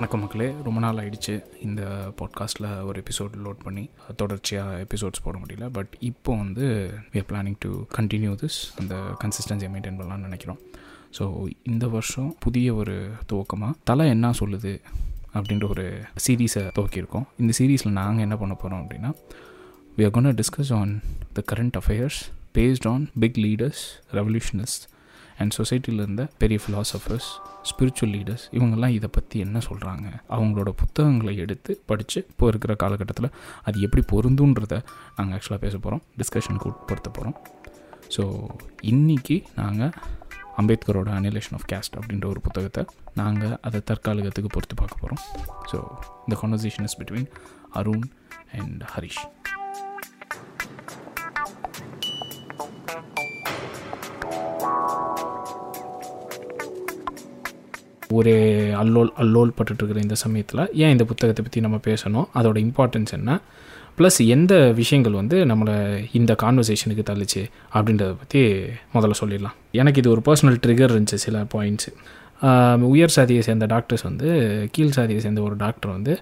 வணக்கம் மக்களே. ரொம்ப நாள் ஆயிடுச்சு இந்த பாட்காஸ்ட்டில் ஒரு எபிசோட் லோட் பண்ணி. தொடர்ச்சியாக எபிசோட்ஸ் போட முடியல. பட் இப்போ வந்து we are planning to continue this அந்த கன்சிஸ்டன்சியை மெயின்டைன் பண்ணலாம்னு நினைக்கிறோம். ஸோ இந்த வருஷம் புதிய ஒரு துவக்கமாக தலை என்ன சொல்லுது? அப்படின்ற ஒரு சீரீஸை துவக்கியிருக்கோம். இந்த சீரீஸில் நாங்கள் என்ன பண்ண போகிறோம் அப்படின்னா we are gonna discuss on the current affairs based on big leaders revolutionist and சொசைட்டியில் இருந்த பெரிய ஃபிலாசபர்ஸ் ஸ்பிரிச்சுவல் லீடர்ஸ் இவங்கெல்லாம் இதை பற்றி என்ன சொல்கிறாங்க அவங்களோட புத்தகங்களை எடுத்து படித்து இப்போ இருக்கிற காலகட்டத்தில் அது எப்படி பொருந்துன்றதை நாங்கள் ஆக்சுவலாக பேச போகிறோம் டிஸ்கஷனுக்கு உட்படுத்த போகிறோம் ஸோ இன்றைக்கி நாங்கள் அம்பேத்கரோட அனிலேஷன் ஆஃப் கேஸ்ட் அப்படின்ற ஒரு புத்தகத்தை நாங்கள் அதை தற்காலிகத்துக்கு பொறுத்து பார்க்க போகிறோம் ஸோ இந்த conversation is between Arun and Harish ஒரே அல்லோல் அல்லோல் பட்டுட்ருக்கிற இந்த சமயத்தில் ஏன் இந்த புத்தகத்தை பற்றி நம்ம பேசணும்? அதோட இம்பார்ட்டன்ஸ் என்ன? ப்ளஸ் எந்த விஷயங்கள் வந்து நம்மளை இந்த கான்வர்சேஷனுக்கு தள்ளிச்சு அப்படின்றத பற்றி முதல்ல சொல்லிடலாம். எனக்கு இது ஒரு பர்சனல் ட்ரிகர் இருந்துச்சு சில பாயிண்ட்ஸு உயர் சாதியை சேர்ந்த டாக்டர்ஸ் வந்து கீழ் சாதியை சேர்ந்த ஒரு டாக்டர் வந்து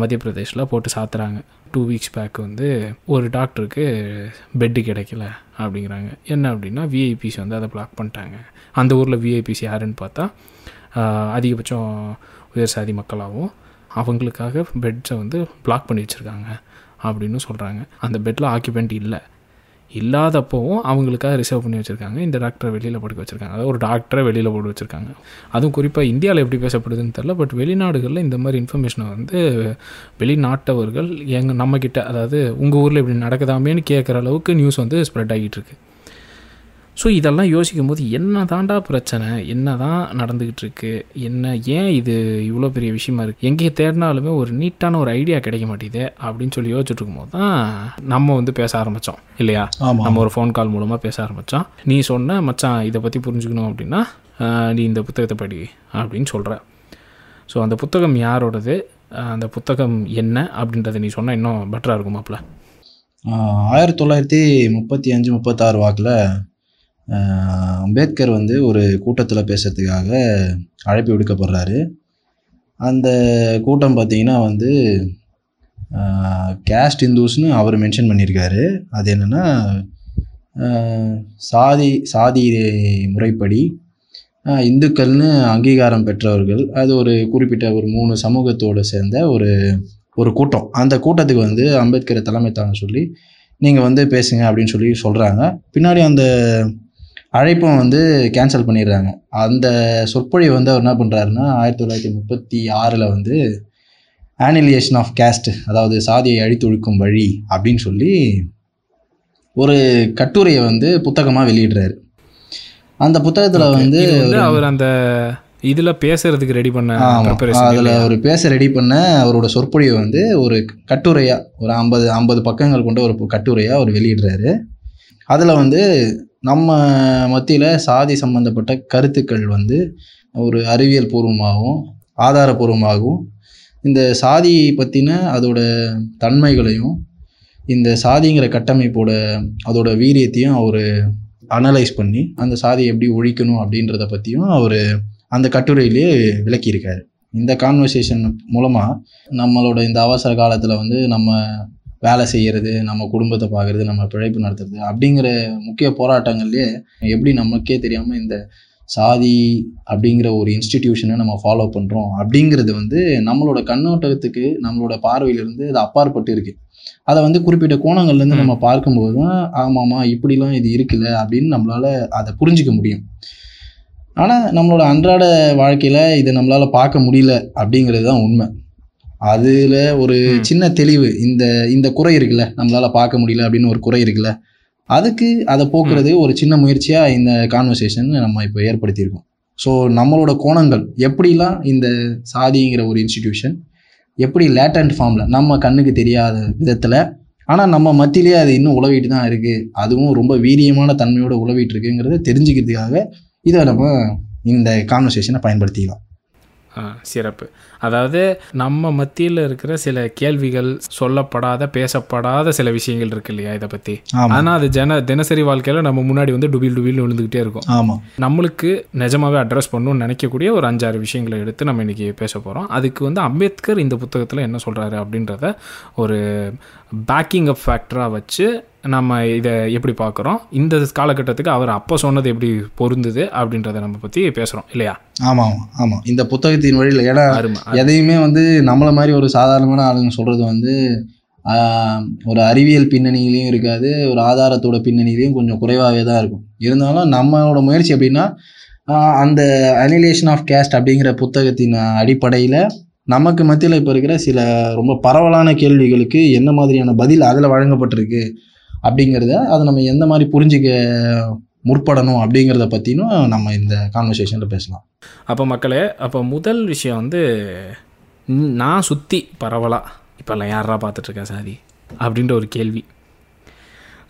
மத்திய பிரதேஷில் போட்டு சாத்துறாங்க. டூ வீக்ஸ் பேக் வந்து ஒரு டாக்டருக்கு பெட்டு கிடைக்கல அப்படிங்கிறாங்க. என்ன அப்படின்னா விஐபிசி வந்து அதை பிளாக் பண்ணிட்டாங்க. அந்த ஊரில் விஐபிசி யாருன்னு பார்த்தா அதிகபட்சம் உயர் சாதி மக்களாகவும் அவங்களுக்காக பெட்ஸை வந்து பிளாக் பண்ணி வச்சுருக்காங்க அப்படின்னு சொல்கிறாங்க அந்த பெட்டில் ஆக்கியபெண்ட் இல்லை. இல்லாதப்போவும் அவங்களுக்காக ரிசர்வ் பண்ணி வச்சுருக்காங்க. இந்த டாக்டரை வெளியில் படுக்க வச்சுருக்காங்க. அதாவது ஒரு டாக்டரை வெளியில் போட்டு வச்சுருக்காங்க. அதுவும் குறிப்பாக இந்தியாவில் எப்படி பேசப்படுதுன்னு தெரில பட் வெளிநாடுகளில் இந்த மாதிரி இன்ஃபர்மேஷனை வந்து வெளிநாட்டவர்கள் எங்கள் நம்மக்கிட்ட அதாவது உங்கள் ஊரில் இப்படி நடக்குதாமேன்னு கேட்குற அளவுக்கு நியூஸ் வந்து ஸ்ப்ரெட் ஆகிட்டு இருக்குது ஸோ இதெல்லாம் யோசிக்கும் போது என்ன தாண்டா பிரச்சனை? என்ன தான் நடந்துக்கிட்டு இருக்கு என்ன ஏன் இது இவ்வளோ பெரிய விஷயமா இருக்குது எங்கே தேடினாலுமே ஒரு நீட்டான ஒரு ஐடியா கிடைக்க மாட்டேங்குது அப்படின்னு சொல்லி யோசிச்சுட்டு இருக்கும்போது தான் நம்ம வந்து பேச ஆரம்பித்தோம் இல்லையா? நம்ம ஒரு ஃபோன் கால் மூலமாக பேச ஆரம்பித்தோம் நீ சொன்ன மச்சான் இதை பற்றி புரிஞ்சுக்கணும் அப்படின்னா நீ இந்த புத்தகத்தை படி அப்படின்னு சொல்கிற ஸோ அந்த புத்தகம் யாரோடது? அந்த புத்தகம் என்ன அப்படின்றத நீ சொன்னால் இன்னும் பெட்டராக இருக்குமாப்ல ஆயிரத்தி தொள்ளாயிரத்தி முப்பத்தி அஞ்சு முப்பத்தாறு வாக்கில் அம்பேத்கர் வந்து ஒரு கூட்டத்தில் பேசுகிறதுக்காக அழைப்பு விடுக்கப்படுறாரு. அந்த கூட்டம் பார்த்திங்கன்னா வந்து கேஸ்ட் இந்துஸ்னு அவர் மென்ஷன் பண்ணியிருக்காரு. அது என்னென்னா சாதி சாதி முறைப்படி இந்துக்கள்னு அங்கீகாரம் பெற்றவர்கள் அது ஒரு குறிப்பிட்ட ஒரு மூணு சமூகத்தோடு சேர்ந்த ஒரு ஒரு கூட்டம். அந்த கூட்டத்துக்கு வந்து அம்பேத்கரை தலைமை தாங்க சொல்லி நீங்கள் வந்து பேசுங்க அப்படின்னு சொல்லி சொல்கிறாங்க பின்னாடி அந்த அழைப்பும் வந்து கேன்சல் பண்ணிடுறாங்க. அந்த சொற்பொழிவை வந்து அவர் என்ன பண்ணுறாருன்னா ஆயிரத்தி தொள்ளாயிரத்தி முப்பத்தி ஆறில் வந்து ஆனிலியேஷன் ஆஃப் கேஸ்ட் அதாவது சாதியை அழித்தொழிக்கும் வழி அப்படின்னு சொல்லி ஒரு கட்டுரையை வந்து புத்தகமாக வெளியிடுறாரு. அந்த புத்தகத்தில் வந்து அவர் அந்த இதில் பேசுறதுக்கு ரெடி பண்ண அதில் அவர் பேச ரெடி பண்ண அவரோட சொற்பொழிவை வந்து ஒரு கட்டுரையாக ஒரு ஐம்பது ஐம்பது பக்கங்கள் கொண்ட ஒரு கட்டுரையாக அவர் வெளியிடுறாரு. அதில் வந்து நம்ம மத்தியில் சாதி சம்மந்தப்பட்ட கருத்துக்கள் வந்து ஒரு அறிவியல் பூர்வமாகவும் ஆதாரபூர்வமாகவும் இந்த சாதி பற்றின அதோட தன்மைகளையும் இந்த சாதிங்கிற கட்டமைப்போட அதோட வீரியத்தையும் அவர் அனலைஸ் பண்ணி அந்த சாதியை எப்படி ஒழிக்கணும் அப்படின்றத பற்றியும் அவர் அந்த கட்டுரையிலேயே விளக்கியிருக்காரு. இந்த கான்வர்சேஷன் மூலமாக நம்மளோட இந்த அவசர காலத்தில் வந்து நம்ம வேலை செய்கிறது நம்ம குடும்பத்தை பார்க்குறது நம்ம பிழைப்பு நடத்துறது அப்படிங்கிற முக்கிய போராட்டங்கள்லேயே எப்படி நமக்கே தெரியாமல் இந்த சாதி அப்படிங்கிற ஒரு இன்ஸ்டிடியூஷனை நம்ம ஃபாலோ பண்ணுறோம் அப்படிங்கிறது வந்து நம்மளோட கண்ணோட்டத்துக்கு நம்மளோட பார்வையிலிருந்து அது அப்பாற்பட்டு இருக்குது அதை வந்து குறிப்பிட்ட கோணங்கள்லேருந்து நம்ம பார்க்கும்போது தான் ஆமாம்மா இப்படிலாம் இது இருக்குல்ல அப்படின்னு நம்மளால் அதை புரிஞ்சிக்க முடியும். ஆனால் நம்மளோட அன்றாட வாழ்க்கையில் இதை நம்மளால் பார்க்க முடியல அப்படிங்கிறது தான் உண்மை. அதில் ஒரு சின்ன தெளிவு இந்த இந்த குறை இருக்குல்ல நம்மளால் பார்க்க முடியல அப்படின்னு ஒரு குறை இருக்குல்ல அதுக்கு அதை போக்குறது ஒரு சின்ன முயற்சியாக இந்த கான்வர்சேஷன் நம்ம இப்போ ஏற்படுத்தியிருக்கோம். ஸோ நம்மளோட கோணங்கள் எப்படிலாம் இந்த சாதிங்கிற ஒரு இன்ஸ்டிடியூஷன் எப்படி லேட்டன்ட் ஃபார்மில் நம்ம கண்ணுக்கு தெரியாத விதத்தில் ஆனால் நம்ம மத்தியிலேயே அது இன்னும் உழவிட்டு தான் இருக்குது அதுவும் ரொம்ப வீரியமான தன்மையோடு உழவிட்டு இருக்குங்கிறத தெரிஞ்சுக்கிறதுக்காக இதை நம்ம இந்த கான்வர்சேஷனை பயன்படுத்திக்கலாம். சிறப்பு. அதாவது நம்ம மத்தியில் இருக்கிற சில கேள்விகள் சொல்லப்படாத பேசப்படாத சில விஷயங்கள் இருக்கு இல்லையா இதை பற்றி ஆனால் அது ஜன தினசரி வாழ்க்கையில் நம்ம முன்னாடி வந்து டுபில் டுபில் விழுந்துக்கிட்டே இருக்கும். ஆமாம் நம்மளுக்கு நிஜமாவே அட்ரஸ் பண்ணணும்னு நினைக்கக்கூடிய ஒரு அஞ்சாறு விஷயங்களை எடுத்து நம்ம இன்றைக்கி பேச போகிறோம் அதுக்கு வந்து அம்பேத்கர் இந்த புத்தகத்தில் என்ன சொல்கிறாரு அப்படின்றத ஒரு பேக்கிங் அப் ஃபேக்டராக வச்சு நம்ம இதை எப்படி பார்க்குறோம்? இந்த காலகட்டத்துக்கு அவர் அப்போ சொன்னது எப்படி பொருந்துது அப்படின்றத நம்ம பற்றி பேசுகிறோம் இல்லையா? ஆமாம் ஆமாம் ஆமாம் இந்த புத்தகத்தின் வழியில் ஏன்னா அருமை. எதையுமே வந்து நம்மளை மாதிரி ஒரு சாதாரணமான ஆளுங்க சொல்கிறது வந்து ஒரு அறிவியல் பின்னணியிலையும் இருக்காது ஒரு ஆதாரத்தோட பின்னணியிலையும் கொஞ்சம் குறைவாகவே தான் இருக்கும். இருந்தாலும் நம்மளோட முயற்சி அப்படின்னா அந்த அனிலேஷன் ஆஃப் கேஸ்ட் அப்படிங்கிற புத்தகத்தின் அடிப்படையில் நமக்கு மத்தியில் இப்போ இருக்கிற சில ரொம்ப பரவலான கேள்விகளுக்கு என்ன மாதிரியான பதில் அதில் வழங்கப்பட்டிருக்கு அப்படிங்கிறத அதை நம்ம எந்த மாதிரி புரிஞ்சிக்க முற்படணும் அப்படிங்கிறத பற்றினும் நம்ம இந்த கான்வர்சேஷனில் பேசலாம். அப்போ மக்களே அப்போ முதல் விஷயம் வந்து நான் சுற்றி பரவலாக இப்போல்லாம் யாரா பார்த்துட்ருக்கேன் சாதி? அப்படின்ற ஒரு கேள்வி.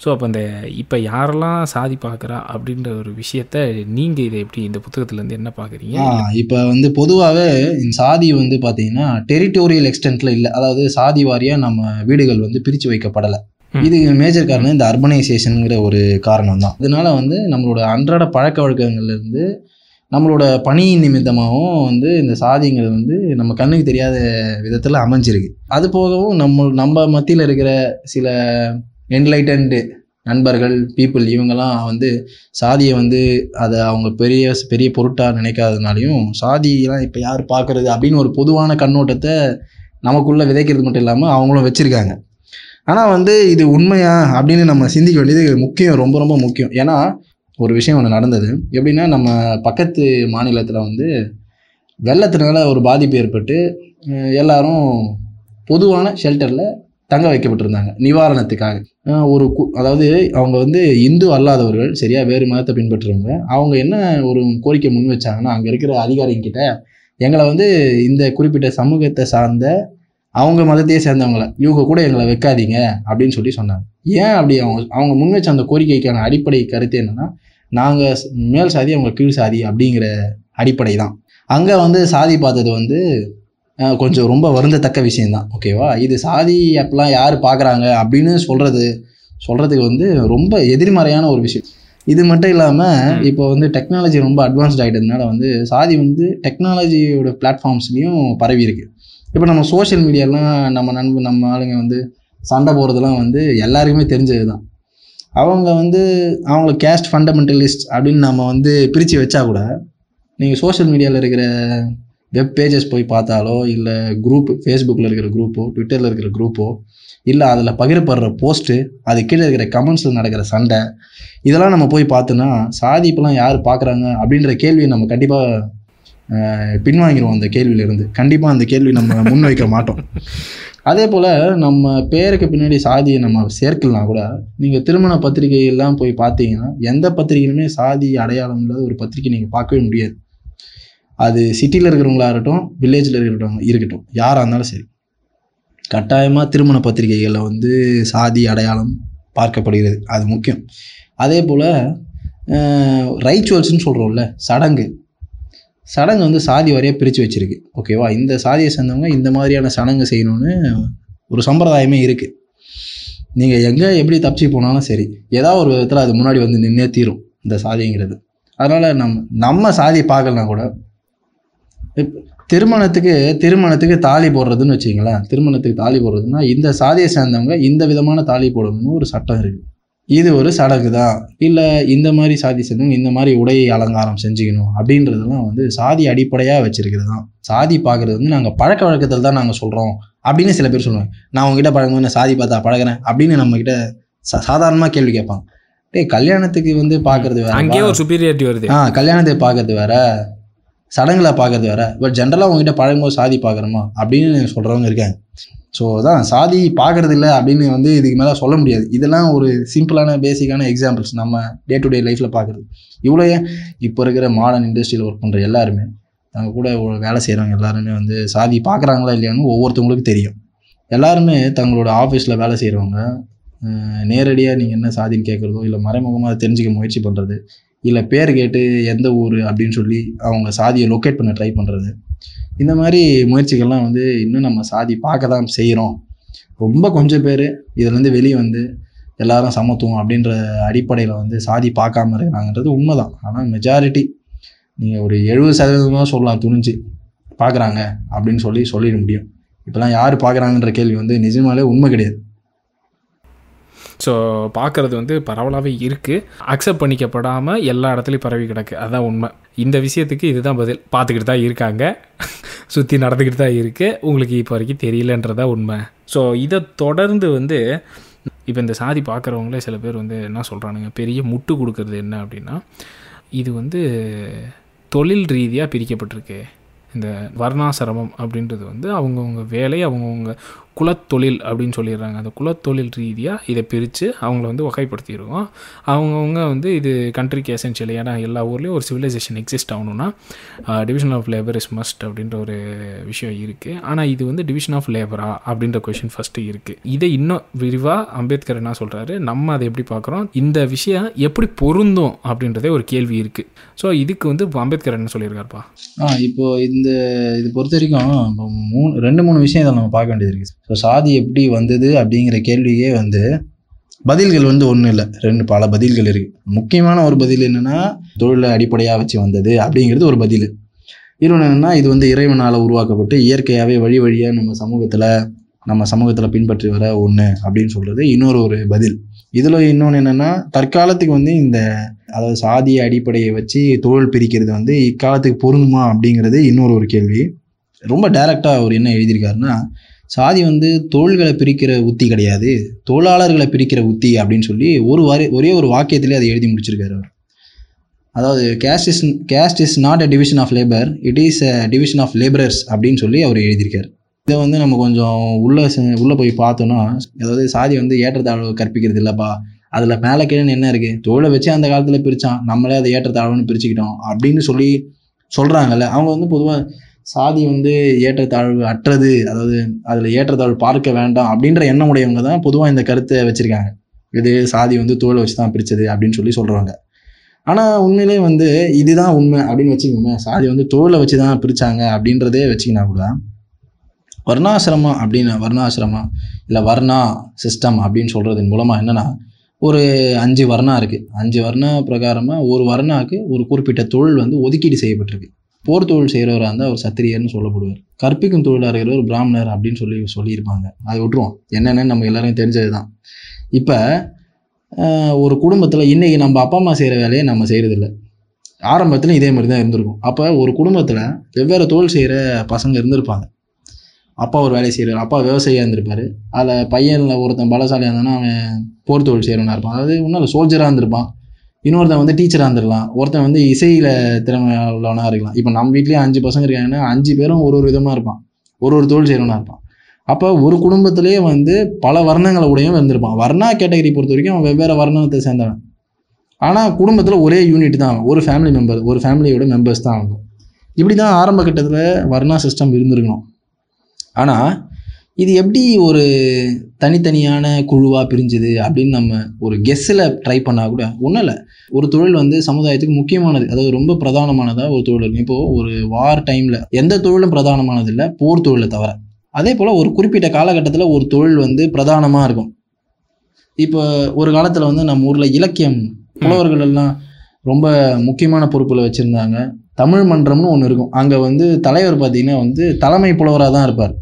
ஸோ அப்போ இந்த இப்போ யாரெல்லாம் சாதி பார்க்குறா அப்படின்ற ஒரு விஷயத்த நீங்கள் இதை எப்படி இந்த புத்தகத்துலேருந்து என்ன பார்க்குறீங்க இப்போ வந்து பொதுவாகவே இந்த சாதி வந்து பார்த்தீங்கன்னா டெரிட்டோரியல் எக்ஸ்டென்ட்ல இல்லை. அதாவது சாதி வாரியாக நம்ம வீடுகள் வந்து பிரித்து வைக்கப்படலை. இதுக்கு மேஜர் காரணம் இந்த அர்பனைசேஷனுங்கிற ஒரு காரணம் தான் அதனால வந்து நம்மளோட அன்றாட பழக்க வழக்கங்கள்ல இருந்து நம்மளோட பணி நிமித்தமாகவும் வந்து இந்த சாதிங்கிறது வந்து நம்ம கண்ணுக்கு தெரியாத விதத்தில் அமைஞ்சிருக்கு. அது போகவும் நம்ம நம்ம மத்தியில் இருக்கிற சில என்லைட்டன்டு நண்பர்கள் பீப்புள் இவங்கெல்லாம் வந்து சாதியை வந்து அதை அவங்க பெரிய பெரிய பொருட்டாக நினைக்காதனாலையும் சாதியெல்லாம் இப்போ யார் பார்க்கறது அப்படின்னு ஒரு பொதுவான கண்ணோட்டத்தை நமக்குள்ளே விதைக்கிறது மட்டும் இல்லாமல் அவங்களும் வச்சுருக்காங்க. ஆனால் வந்து இது உண்மையா அப்படின்னு நம்ம சிந்திக்க வேண்டியது முக்கியம் ரொம்ப ரொம்ப முக்கியம். ஏன்னா ஒரு விஷயம் ஒன்று நடந்தது. எப்படின்னா நம்ம பக்கத்து மாநிலத்தில் வந்து வெள்ளத்தினால ஒரு பாதிப்பு ஏற்பட்டு எல்லாரும் பொதுவான ஷெல்டரில் தங்க வைக்கப்பட்டிருந்தாங்க. நிவாரணத்துக்காக. ஒரு கு- அதாவது அவங்க வந்து இந்து அல்லாதவர்கள் சரியா வேறு மதத்தை பின்பற்றுறவங்க அவங்க என்ன ஒரு கோரிக்கை முன் வச்சாங்கன்னா அங்கே இருக்கிற அதிகாரிங்கிட்ட எங்களை வந்து இந்த குறிப்பிட்ட சமூகத்தை சார்ந்த அவங்க மதத்தையே சேர்ந்தவங்கள. இவங்க கூட எங்களை வைக்காதீங்க அப்படின்னு சொல்லி சொன்னாங்க. ஏன் அப்படி அவங்க அவங்க முன் வச்ச அந்த கோரிக்கைக்கான அடிப்படை கருத்து என்னன்னா நாங்கள் மேல் சாதி அவங்க கீழ் சாதி அப்படிங்கிற அடிப்படை தான். அங்கே வந்து சாதி பார்த்தது வந்து கொஞ்சம் ரொம்ப வருந்தத்தக்க விஷயம்தான். ஓகேவா இது சாதி அப்பெல்லாம் யார் பார்க்குறாங்க அப்படின்னு சொல்கிறது சொல்கிறதுக்கு வந்து ரொம்ப எதிர்மறையான ஒரு விஷயம். இது மட்டும் இல்லாமல் இப்போ வந்து டெக்னாலஜி ரொம்ப அட்வான்ஸ்ட் ஆகிட்டதுனால வந்து சாதி வந்து டெக்னாலஜியோட பிளாட்ஃபார்ம்ஸ்லேயும் பரவி இருக்கு. இப்போ நம்ம சோஷியல் மீடியாலாம் நம்ம நண்பு நம்ம ஆளுங்க வந்து சண்டை போகிறதுலாம் வந்து எல்லாருக்குமே தெரிஞ்சது தான் அவங்க வந்து அவங்கள கேஸ்ட் ஃபண்டமெண்டலிஸ்ட் அப்படின்னு நம்ம வந்து பிரித்து வச்சா கூட நீங்கள் சோஷியல் மீடியாவில் இருக்கிற வெப் பேஜஸ் போய் பார்த்தாலோ இல்லை குரூப் ஃபேஸ்புக்கில் இருக்கிற குரூப்போ ட்விட்டரில் இருக்கிற குரூப்போ இல்லை அதில் பகிரப்படுற போஸ்ட்டு அது கீழே இருக்கிற கமெண்ட்ஸில் நடக்கிற சண்டை இதெல்லாம் நம்ம போய் பார்த்தோன்னா சாதிப்பெல்லாம் யார் பார்க்குறாங்க அப்படின்ற கேள்வியை நம்ம கண்டிப்பாக பின்வாங்கிடுவோம் அந்த கேள்வியிலிருந்து. கண்டிப்பாக அந்த கேள்வி நம்ம முன்வைக்க மாட்டோம். அதே போல் நம்ம பேருக்கு பின்னாடி சாதியை நம்ம சேர்க்கலாம் கூட நீங்கள் திருமண பத்திரிகையெல்லாம் போய் பார்த்தீங்கன்னா எந்த பத்திரிகையிலுமே சாதி அடையாளம் இல்லாத ஒரு பத்திரிகை நீங்கள் பார்க்கவே முடியாது. அது சிட்டியில் இருக்கிறவங்களா இருக்கட்டும் வில்லேஜில் இருக்கிறவங்க இருக்கட்டும் யாராக இருந்தாலும் சரி. கட்டாயமாக திருமண பத்திரிகைகளில் வந்து சாதி அடையாளம் பார்க்கப்படுகிறது. அது முக்கியம். அதே போல் ரைச்சுவல்ஸ்னு சொல்கிறோம்ல சடங்கு. சடங்கு வந்து சாதி வாரியாக பிரித்து வச்சுருக்கு. ஓகேவா இந்த சாதியை சேர்ந்தவங்க இந்த மாதிரியான சடங்கு செய்யணும்னு ஒரு சம்பிரதாயமே இருக்குது நீங்கள் எங்கே எப்படி தப்பிச்சு போனாலும் சரி ஏதாவது ஒரு விதத்தில் அது முன்னாடி வந்து நின்றே தீரும் இந்த சாதிங்கிறது. அதனால் நம்ம நம்ம சாதி பார்க்கலனா கூட திருமணத்துக்கு திருமணத்துக்கு தாலி போடுறதுன்னு வச்சிங்களேன் திருமணத்துக்கு தாலி போடுறதுன்னா இந்த சாதியை சேர்ந்தவங்க இந்த விதமான தாலி போடணும்னு ஒரு சட்டம் இருக்குது இது ஒரு சடங்கு தான் இல்லை இந்த மாதிரி சாதி சேர்ந்தவங்க இந்த மாதிரி உடை அலங்காரம் செஞ்சுக்கணும் அப்படின்றதெல்லாம் வந்து சாதி அடிப்படையாக வச்சிருக்கிறது தான் சாதி பார்க்குறது வந்து நாங்கள் பழக்க வழக்கத்தில் தான் நாங்கள் சொல்கிறோம் அப்படின்னு சில பேர் சொல்லுவாங்க. நான் உங்ககிட்ட பழகும்போது நான் சாதி பார்த்தா பழகுறேன் அப்படின்னு நம்மக்கிட்ட சா சாதாரணமாக கேள்வி கேட்பாங்க. டேய் கல்யாணத்துக்கு வந்து பார்க்கறது வேற அங்கேயே ஒரு சுப்பீரியாரிட்டி வருது. ஆ கல்யாணத்தை பார்க்கறது வேற. சடங்குல பார்க்கறது வேற. பட் ஜென்ரலாக உங்ககிட்ட பழகும்போது சாதி பார்க்குறோமா அப்படின்னு சொல்கிறவங்க இருக்காங்க. ஸோ அதான் சாதி பார்க்கறது இல்லை அப்படின்னு வந்து இதுக்கு மேலே சொல்ல முடியாது. இதெல்லாம் ஒரு சிம்பிளான பேசிக்கான எக்ஸாம்பிள்ஸ் நம்ம டே டு டே லைஃப்பில் பார்க்குறது இவ்வளோ ஏன்? இப்போ இருக்கிற மாடர்ன் இண்டஸ்ட்ரியில் ஒர்க் பண்ணுற எல்லாருமே அவங்க கூட வேலை செய்கிறவங்க எல்லாருமே வந்து சாதி பார்க்குறாங்களா இல்லையான்னு ஒவ்வொருத்தவங்களுக்கும் தெரியும். எல்லாருமே தங்களோட ஆஃபீஸில் வேலை செய்கிறவங்க நேரடியாக நீங்கள் என்ன சாதின்னு கேட்குறதோ இல்லை மறைமுகமாக தெரிஞ்சிக்க தெரிஞ்சுக்க முயற்சி பண்ணுறது இல்லை பேர் கேட்டு எந்த ஊர் அப்படின்னு சொல்லி அவங்க சாதியை லொக்கேட் பண்ண ட்ரை பண்ணுறது இந்த மாதிரி முயற்சிகள்லாம் வந்து இன்னும் நம்ம சாதி பார்க்க தான் செய்கிறோம் ரொம்ப கொஞ்சம் பேர் இதுலேருந்து வெளியே வந்து எல்லாரும் சமத்துவம் அப்படின்ற அடிப்படையில் வந்து சாதி பார்க்காம இருக்கிறாங்கன்றது உண்மைதான். ஆனால் மெஜாரிட்டி நீங்கள் ஒரு எழுபது சதவீதமாக சொல்லலாம் துணிஞ்சு பார்க்குறாங்க அப்படின்னு சொல்லி சொல்லிட முடியும். இப்போலாம் யார் பார்க்குறாங்கன்ற கேள்வி வந்து நிஜமாலே உண்மை கிடையாது. ஸோ பார்க்குறது வந்து பரவலாகவே இருக்குது அக்செப்ட் பண்ணிக்கப்படாமல் எல்லா இடத்துலையும் பரவி கிடக்கு. அதுதான் உண்மை. இந்த விஷயத்துக்கு இதுதான் பதில். பார்த்துக்கிட்டு தான் இருக்காங்க. சுற்றி நடந்துக்கிட்டு தான் இருக்குது உங்களுக்கு இப்போ வரைக்கும் தெரியலன்றதா உண்மை. ஸோ இதை தொடர்ந்து வந்து இப்போ இந்த சாதி பார்க்குறவங்களே சில பேர் வந்து என்ன சொல்கிறானுங்க பெரிய முட்டு கொடுக்கறது என்ன அப்படின்னா இது வந்து தொழில் ரீதியாக பிரிக்கப்பட்டிருக்கு. இந்த வர்ணாசிரமம் அப்படின்றது வந்து அவங்கவுங்க வேலை அவங்கவுங்க குலத்தொழில் அப்படின்னு சொல்லிடுறாங்க. அந்த குலத்தொழில் ரீதியாக இதை பிரித்து அவங்கள வந்து வகைப்படுத்திடுவோம் அவங்கவுங்க வந்து இது கண்ட்ரிக்கு எசென்ஷியல் ஏன்னா எல்லா ஊர்லேயும் ஒரு சிவிலைசேஷன் எக்ஸிஸ்ட் ஆகணும்னா division of labour is must அப்படின்ற ஒரு விஷயம் இருக்குது ஆனால் இது வந்து டிவிஷன் ஆஃப் லேபரா அப்படின்ற கொஷின் ஃபஸ்ட்டு இருக்குது இதை இன்னும் விரிவாக அம்பேத்கர் என்ன சொல்கிறாரு நம்ம அதை எப்படி பார்க்குறோம்? இந்த விஷயம் எப்படி பொருந்தும் அப்படின்றதே ஒரு கேள்வி இருக்குது ஸோ இதுக்கு வந்து அம்பேத்கர் என்ன சொல்லியிருக்காருப்பா? இப்போ இந்த இது பொறுத்த வரைக்கும் இப்போ மூணு ரெண்டு மூணு விஷயம் இதில் நம்ம பார்க்க வேண்டியது இருக்குது ஸோ சாதி எப்படி வந்தது அப்படிங்கிற கேள்வியே வந்து பதில்கள் வந்து ஒன்றும் இல்லை. ரெண்டு பல பதில்கள் இருக்குது முக்கியமான ஒரு பதில் என்னென்னா தொழிலை அடிப்படையாக வச்சு வந்தது அப்படிங்கிறது ஒரு பதில். இன்னொன்று என்னென்னா இது வந்து இறைவனால் உருவாக்கப்பட்டு இயற்கையாகவே வழி வழியாக நம்ம சமூகத்தில் நம்ம சமூகத்தில் பின்பற்றி வர ஒன்று அப்படின்னு சொல்கிறது இன்னொரு ஒரு பதில். இதில் இன்னொன்று என்னென்னா தற்காலத்துக்கு வந்து இந்த அதாவது சாதிய அடிப்படையை வச்சு தொழில் பிரிக்கிறது வந்து இக்காலத்துக்கு பொருந்துமா அப்படிங்கிறது இன்னொரு ஒரு கேள்வி. ரொம்ப டைரெக்டாக அவர் என்ன எழுதியிருக்காருன்னா சாதி வந்து தொழில்களை பிரிக்கிற உத்தி கிடையாது தொழிலாளர்களை பிரிக்கிற உத்தி அப்படின்னு சொல்லி ஒரு வாரி ஒரே ஒரு வாக்கியத்திலே அதை எழுதி முடிச்சிருக்காரு அவர். அதாவது caste is caste is not a division of labour it is a division of labourers அப்படின்னு சொல்லி அவர் எழுதியிருக்காரு. இதை வந்து நம்ம கொஞ்சம் உள்ளே உள்ளே போய் பார்த்தோன்னா அதாவது சாதி வந்து ஏற்றத்தாழ்வு கற்பிக்கிறது இல்லைப்பா அதில் மேலே கீழே என்ன இருக்குது தொழிலை வச்சு அந்த காலத்தில் பிரித்தான் நம்மளே அதை ஏற்றத்தாழ்வுன்னு பிரிச்சுக்கிட்டோம். அப்படின்னு சொல்லி சொல்கிறாங்கல்ல அவங்க வந்து பொதுவாக சாதி வந்து ஏற்றத்தாழ்வு அற்றது அதாவது அதில் ஏற்றத்தாழ்வு பார்க்க வேண்டாம் அப்படின்ற எண்ணம் உடையவங்க தான் பொதுவாக இந்த கருத்தை வச்சுருக்காங்க. இது சாதி வந்து தொழிலை வச்சு தான் பிரித்தது அப்படின்னு சொல்லி சொல்கிறாங்க ஆனால் உண்மையிலே வந்து இதுதான் உண்மை அப்படின்னு வச்சுக்கோங்க சாதி வந்து தொழிலை வச்சு தான் பிரித்தாங்க அப்படின்றதே வச்சுக்கினா கூட வர்ணாசிரமம் அப்படின்னு வர்ணாசிரமம் இல்லை வர்ணா சிஸ்டம் அப்படின்னு சொல்கிறதன் மூலமாக என்னென்னா ஒரு அஞ்சு வர்ணா இருக்குது அஞ்சு வர்ணா பிரகாரமாக ஒரு வர்ணாவுக்கு ஒரு குறிப்பிட்ட தொழில் வந்து ஒதுக்கீடு செய்யப்பட்டிருக்கு. போர் தொழில் செய்கிறவராக இருந்தால் அவர் சத்திரியர்னு சொல்லப்படுவார். கற்பிக்கும் தொழிலாக இருக்கிறவர் பிராமணர் அப்படின்னு சொல்லி சொல்லியிருப்பாங்க. அதை விட்டுருவோம். என்னென்னு நம்ம எல்லாரும் தெரிஞ்சது தான் இப்போ ஒரு குடும்பத்தில் இன்றைக்கி நம்ம அப்பா அம்மா செய்கிற வேலையை நம்ம செய்கிறதில்ல ஆரம்பத்தில் இதே மாதிரி தான் இருந்திருக்கும். அப்போ ஒரு குடும்பத்தில் வெவ்வேறு தொழில் செய்கிற பசங்க இருந்திருப்பாங்க. அப்பா ஒரு வேலையை செய்கிறார் அப்பா விவசாயியாக இருந்திருப்பார். அதில் பையனில் ஒருத்தன் பலசாலியாக இருந்தானா அவன் போர் தொழில் செய்கிறவனாக இருப்பான். அதாவது இன்னொரு சோல்ஜராக இருந்திருப்பான். இன்னொருத்தன் வந்து டீச்சராக இருந்துடலாம் ஒருத்தன் வந்து இசையில் திறமை உள்ளவனாக இருக்கலாம். இப்போ நம்ம வீட்லேயே அஞ்சு பசங்க இருக்காங்கன்னா அஞ்சு பேரும் ஒரு ஒரு விதமாக இருப்பான். ஒரு ஒரு தொழில் செய்கிறவனாக இருப்பான். அப்போ ஒரு குடும்பத்திலேயே வந்து பல வர்ணங்களை உடையவன் இருந்திருப்பான். வர்ணா கேட்டகரி பொறுத்த வரைக்கும் அவன் வெவ்வேறு வர்ணத்தை சேர்ந்தவன். ஆனால் குடும்பத்தில் ஒரே யூனிட் தான் ஒரு ஃபேமிலி மெம்பர் ஒரு ஃபேமிலியோட மெம்பர்ஸ் தான் ஆகும் இப்படி தான் ஆரம்ப கட்டத்தில் வர்ணா சிஸ்டம் இருந்திருக்கணும். ஆனால் இது எப்படி ஒரு தனித்தனியான குழுவாக பிரிஞ்சுது அப்படின்னு நம்ம ஒரு கெஸ்ஸில் ட்ரை பண்ணால் கூட ஒன்றும் இல்லை. ஒரு தொழில் வந்து சமுதாயத்துக்கு முக்கியமானது. அதாவது ரொம்ப பிரதானமானதாக ஒரு தொழில் இருக்கும் இப்போது ஒரு வார் டைமில் எந்த தொழிலும் பிரதானமானது இல்லை போர் தொழிலை தவிர. அதே போல் ஒரு குறிப்பிட்ட காலகட்டத்தில் ஒரு தொழில் வந்து பிரதானமாக இருக்கும். இப்போ ஒரு காலத்தில் வந்து நம்ம ஊரில் இலக்கியம் புலவர்கள் எல்லாம் ரொம்ப முக்கியமான பொறுப்பில் வச்சுருந்தாங்க. தமிழ் மன்றம்னு ஒன்று இருக்கும். அங்கே வந்து தலைவர் பார்த்திங்கன்னா வந்து தலைமை புலவராக தான் இருப்பார்.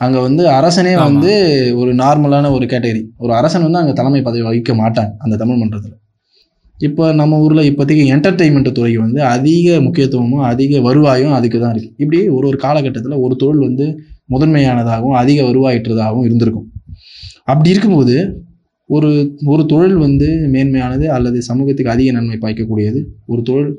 அங்கே வந்து அரசனே வந்து ஒரு நார்மலான ஒரு கேட்டகரி. ஒரு அரசன் வந்து அங்கே தலைமை பதவி வகிக்க மாட்டாங்க அந்த தமிழ் மன்றத்தில். இப்போ நம்ம ஊரில் இப்போதைக்கு என்டர்டெயின்மெண்ட் துறைக்கு வந்து அதிக முக்கியத்துவமும் அதிக வருவாயும் அதுக்கு தான் இருக்குது இப்படி ஒரு ஒரு காலகட்டத்தில் ஒரு தொழில் வந்து முதன்மையானதாகவும் அதிக வருவாயிற்றதாகவும் இருந்திருக்கும். அப்படி இருக்கும்போது ஒரு ஒரு தொழில் வந்து மேன்மையானது அல்லது சமூகத்துக்கு அதிக நன்மை பயக்கக்கூடியது ஒரு தொழில்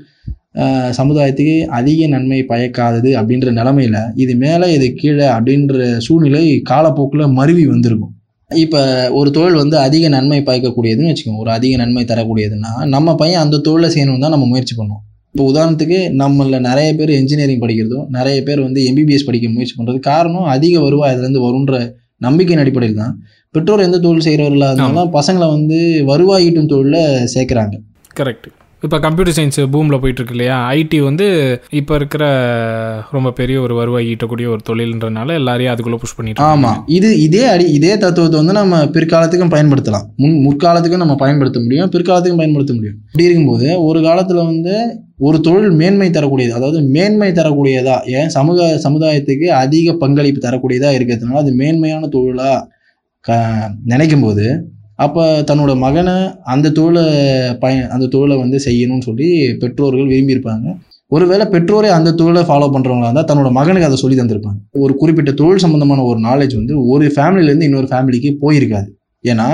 சமுதாயத்துக்கு அதிக நன்மை பயக்காதது அப்படின்ற நிலமையில இது மேலே இது கீழே அப்படின்ற சூழ்நிலை காலப்போக்கில் மருவி வந்திருக்கும். இப்போ ஒரு தொழில் வந்து அதிக நன்மை பயக்கக்கூடியதுன்னு வச்சுக்கோங்க. ஒரு அதிக நன்மை தரக்கூடியதுன்னா நம்ம பையன் அந்த தொழிலை செய்யணும் தான் நம்ம முயற்சி பண்ணுவோம். இப்போ உதாரணத்துக்கு நம்மள நிறைய பேர் இன்ஜினியரிங் படிக்கிறதும் நிறைய பேர் வந்து எம்பிபிஎஸ் படிக்க முயற்சி பண்ணுறது காரணம் அதிக வருவாய் அதுலேருந்து வருன்ற நம்பிக்கையின் அடிப்படையில் தான். பெற்றோர் எந்த தொழில் செய்கிறவர்களாக இருந்தாலும் பசங்களை வந்து வருவாய் ஈட்டும் தொழிலில் சேர்க்குறாங்க. கரெக்ட் இப்போ கம்ப்யூட்டர் சயின்ஸ் பூமில் போயிட்டுருக்கு இல்லையா? ஐடி வந்து இப்போ இருக்கிற ரொம்ப பெரிய ஒரு வருவாய் ஈட்டக்கூடிய ஒரு தொழில்ன்றனால எல்லாரையும் அதுக்குள்ளே புஷ் பண்ணிட்டு ஆமாம் இது இதே அடி இதே தத்துவத்தை வந்து நம்ம பிற்காலத்துக்கும் பயன்படுத்தலாம். முன் முற்காலத்துக்கும் நம்ம பயன்படுத்த முடியும் பிற்காலத்துக்கும் பயன்படுத்த முடியும். இப்படி இருக்கும்போது ஒரு காலத்தில் வந்து ஒரு தொழில் மேன்மை தரக்கூடியது அதாவது மேன்மை தரக்கூடியதா ஏன்? சமூக சமுதாயத்துக்கு அதிக பங்களிப்பு தரக்கூடியதாக இருக்கிறதுனால அது மேன்மையான தொழிலாக க நினைக்கும் போது அப்போ தன்னோட மகனை அந்த தொழிலை பய அந்த தொழிலை வந்து செய்யணும்னு சொல்லி பெற்றோர்கள் விரும்பியிருப்பாங்க. ஒருவேளை பெற்றோரே அந்த தொழிலை ஃபாலோ பண்ணுறவங்களா இருந்தால் தன்னோட மகனுக்கு அதை சொல்லி தந்திருப்பாங்க. ஒரு குறிப்பிட்ட தொழில் சம்பந்தமான ஒரு நாலேஜ் வந்து ஒரு ஃபேமிலிலேருந்து இன்னொரு ஃபேமிலிக்கு போயிருக்காது. ஏன்னா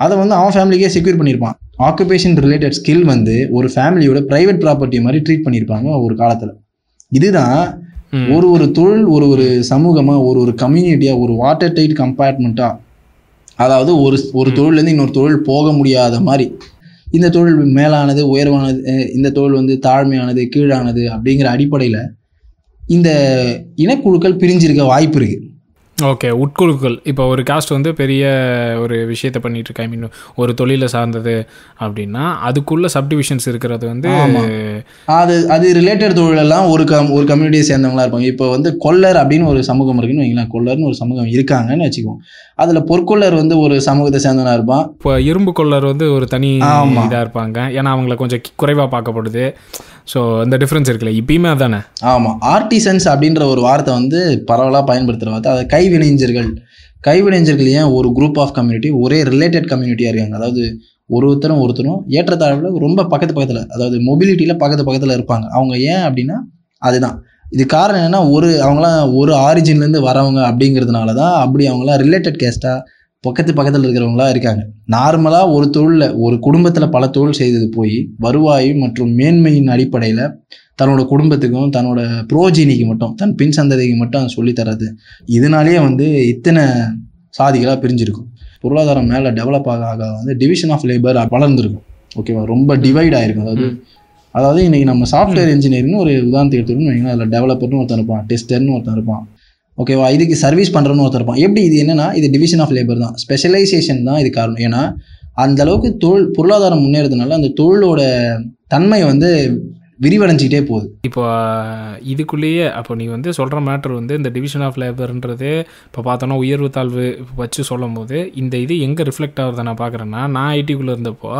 அதை வந்து அவன் ஃபேமிலிக்கே செக்யூர் பண்ணியிருப்பான். ஆக்குபேஷன் ரிலேட்டட் ஸ்கில் வந்து ஒரு ஃபேமிலியோட ப்ரைவேட் ப்ராப்பர்ட்டி மாதிரி ட்ரீட் பண்ணியிருப்பாங்க ஒரு காலத்தில். இதுதான். ஒரு ஒரு தொழில் ஒரு ஒரு சமூகமாக ஒரு ஒரு கம்யூனிட்டியாக ஒரு வாட்டர் டைட் கம்பார்ட்மெண்ட்டாக அதாவது ஒரு ஒரு தொழிலேருந்து இன்னொரு தொழில் போக முடியாத மாதிரி. இந்த தொழில் மேலானது உயர்வானது இந்த தொழில் வந்து தாழ்மையானது கீழானது அப்படிங்கிற அடிப்படையில் இந்த இனக்குழுக்கள் பிரிஞ்சிருக்க வாய்ப்பு இருக்கு. ஓகே உட்குழுக்கள். இப்போ ஒரு காஸ்ட் வந்து பெரிய ஒரு விஷயத்த பண்ணிட்டு இருக்கா ஐ மீன் ஒரு தொழிலை சார்ந்தது அப்படின்னா அதுக்குள்ள சப்டிவிஷன்ஸ் இருக்கிறது வந்து. அது அது ரிலேட்டட் தொழிலெல்லாம் ஒரு கம் ஒரு கம்யூனிட்டியை சேர்ந்தவங்களா இருப்பாங்க. இப்போ வந்து கொல்லர் அப்படின்னு ஒரு சமூகம் இருக்குன்னு வைங்களேன். கொல்லர்னு ஒரு சமூகம் இருக்காங்கன்னு வச்சுக்குவோம். அதில் பொற்கொல்லர் வந்து ஒரு சமூகத்தை சேர்ந்தவனா இருப்பான். இப்போ இரும்பு கொள்ளர் வந்து ஒரு தனி. இதாக இருப்பாங்க. ஏன்னா அவங்கள கொஞ்சம் குறைவாக பார்க்கப்படுது. ஸோ அந்த டிஃப்ரென்ஸ் இருக்குல்ல. இப்பயுமே அதானே? ஆமாம் ஆர்டிசன்ஸ் அப்படின்ற ஒரு வார்த்தை வந்து பரவலாக பயன்படுத்துகிற வார்த்தை. அதை கைவினைஞர்கள். கைவினைஞர்கள் ஏன் ஒரு குரூப் ஆஃப் கம்யூனிட்டி ஒரே ரிலேட்டட் கம்யூனிட்டியாக இருக்காங்க? அதாவது ஒருத்தரும் ஒருத்தரும் ஏற்றத்தாழ்வில் ரொம்ப பக்கத்து பக்கத்தில் அதாவது மொபிலிட்டியில் பக்கத்து பக்கத்தில் இருப்பாங்க. அவங்க ஏன் அப்படின்னா அதுதான். இது காரணம் என்னென்னா ஒரு அவங்களாம் ஒரு ஆரிஜின்லேருந்து வரவங்க அப்படிங்கிறதுனால தான் அப்படி அவங்களாம் ரிலேட்டட் கேஸ்ட்டாக பக்கத்து பக்கத்தில் இருக்கிறவங்களா இருக்காங்க. நார்மலாக ஒரு தொழிலில் ஒரு குடும்பத்தில் பல தொழில் செய்தது போய் வருவாய் மற்றும் மேன்மையின் அடிப்படையில் தன்னோட குடும்பத்துக்கும் தன்னோட புரோஜினிக்கு மட்டும் தன் பின் சந்ததிக்கு மட்டும் சொல்லித் தர்றது. இதனாலேயே வந்து இத்தனை சாதிகளாக பிரிஞ்சிருக்கும். பொருளாதாரம் மேலே டெவலப் ஆக ஆக வந்து டிவிஷன் ஆஃப் லேபர் வளர்ந்துருக்கும். ஓகேவா ரொம்ப டிவைட் ஆயிருக்கும். அதாவது அதாவது இன்னைக்கு நம்ம சாஃப்ட்வேர் இன்ஜினியரிங்னு ஒரு உதாரணத்துக்கு எடுத்துக்கணும்னு வைங்களேன். அதில் டெவலப்பர்னு ஒருத்தன் இருப்பான் டெஸ்டர்னு ஒருத்தன் இருப்பான். ஓகேவா இதுக்கு சர்வீஸ் பண்ணுறோன்னு ஒருத்தர் இருப்பான். எப்படி? இது என்னென்னா இது டிவிஷன் ஆஃப் லேபர் தான். ஸ்பெஷலைசேஷன் தான் இது காரணம். ஏன்னா அந்த அளவுக்கு தொழில் பொருளாதாரம் முன்னேறதுனால அந்த தொழிலோட தன்மை வந்து விரிவடைஞ்சிக்கிட்டே போகுது. இப்போ இதுக்குள்ளேயே அப்போ நீ வந்து சொல்கிற மேட்ரு வந்து இந்த டிவிஷன் ஆஃப் லேபர்ன்றது இப்போ பார்த்தோன்னா உயர்வு தாழ்வு வச்சு சொல்லும் போது இந்த இது எங்கே ரிஃப்ளெக்ட் ஆகுறத நான் பார்க்குறேன்னா நான் ஐடிக்குள்ளே இருந்தப்போ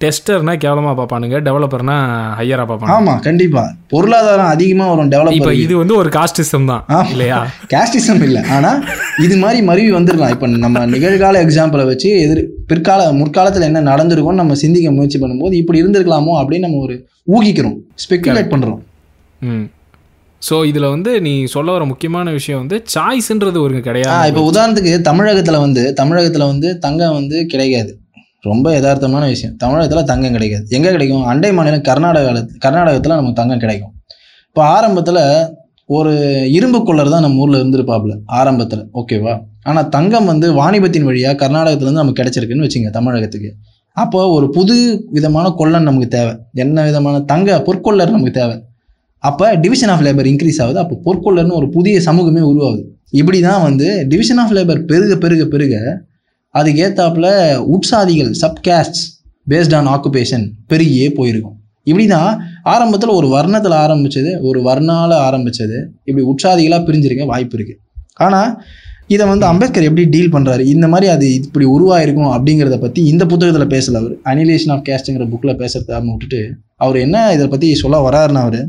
டெஸ்டர்னா கேவலமாக பார்ப்பானுங்க டெவலப்பர்னா ஹையராக பார்ப்பாங்க ஆமா கண்டிப்பா. பொருளாதாரம் அதிகமா வரும் இப்போ டெவலப்பர் இது வந்து ஒரு காஸ்டிசம் தான். இல்லையா? கேஸ்டிசம் இல்லை. ஆனா இது மாதிரி மருவி வந்துடலாம் இப்போ நம்ம நிகழ்கால எக்ஸாம்பிளை வச்சு எதிர் பிற்கால முற்காலத்துல என்ன நடந்திருக்கும்னு நம்ம சிந்திக்க முயற்சி பண்ணும்போது இப்படி இருந்திருக்கலாமோ அப்படின்னு நம்ம ஒரு ஊகிக்கிறோம் ஸ்பெக்குலேட் பண்றோம். ம். ஸோ இதில் வந்து நீ சொல்ல வர முக்கியமான விஷயம் வந்து சாய்ஸ்ன்றது ஒரு கிடையாது. இப்போ உதாரணத்துக்கு தமிழகத்துல வந்து தமிழகத்துல வந்து தங்கம் வந்து கிடைக்காது. ரொம்ப யதார்த்தமான விஷயம். தமிழகத்தில் தங்கம் கிடைக்காது. எங்கே கிடைக்கும்? அண்டை மாநிலம் கர்நாடகாவில் கர்நாடகத்தில் நமக்கு தங்கம் கிடைக்கும். இப்போ ஆரம்பத்தில் ஒரு இரும்பு கொள்ளர் தான் நம்ம ஊரில் இருந்திருப்பாப்புல ஆரம்பத்தில். ஓகேவா ஆனால் தங்கம் வந்து வாணிபத்தின் வழியாக கர்நாடகத்துலேருந்து நமக்கு கிடைச்சிருக்குன்னு வச்சுங்க தமிழகத்துக்கு. அப்போ ஒரு புது விதமான கொள்ளன் நமக்கு தேவை. என்ன விதமான தங்க பொற்கொள்ளர் நமக்கு தேவை? அப்போ டிவிஷன் ஆஃப் லேபர் இன்க்ரீஸ் ஆகுது. அப்போ பொற்கொள்ளர்னு ஒரு புதிய சமூகமே உருவாகுது. இப்படி தான் வந்து டிவிஷன் ஆஃப் லேபர் பெருக பெருக பெருக அதுக்கு ஏத்தாப்புல உட்சாதிகள் சப்காஸ்ட் பேஸ்ட் ஆன் ஆக்குபேஷன் பெருகியே போயிருக்கும். இப்படி தான் ஆரம்பத்தில் ஒரு வர்ணத்தில் ஆரம்பிச்சது ஒரு வர்ணால ஆரம்பிச்சது இப்படி உட்சாதிகளாக பிரிஞ்சிருக்க வாய்ப்பு இருக்கு. ஆனால் இதை வந்து அம்பேத்கர் எப்படி டீல் பண்ணுறாரு இந்த மாதிரி அது இப்படி உருவாயிருக்கும் அப்படிங்கிறத பற்றி இந்த புத்தகத்தில் பேசல அவர். அனிலேஷன் ஆஃப் கேஸ்ட்டுங்கிற புக்கில் பேசுறத விட்டுட்டு அவர் என்ன இதை பற்றி சொல்ல வராருன்னா அவர்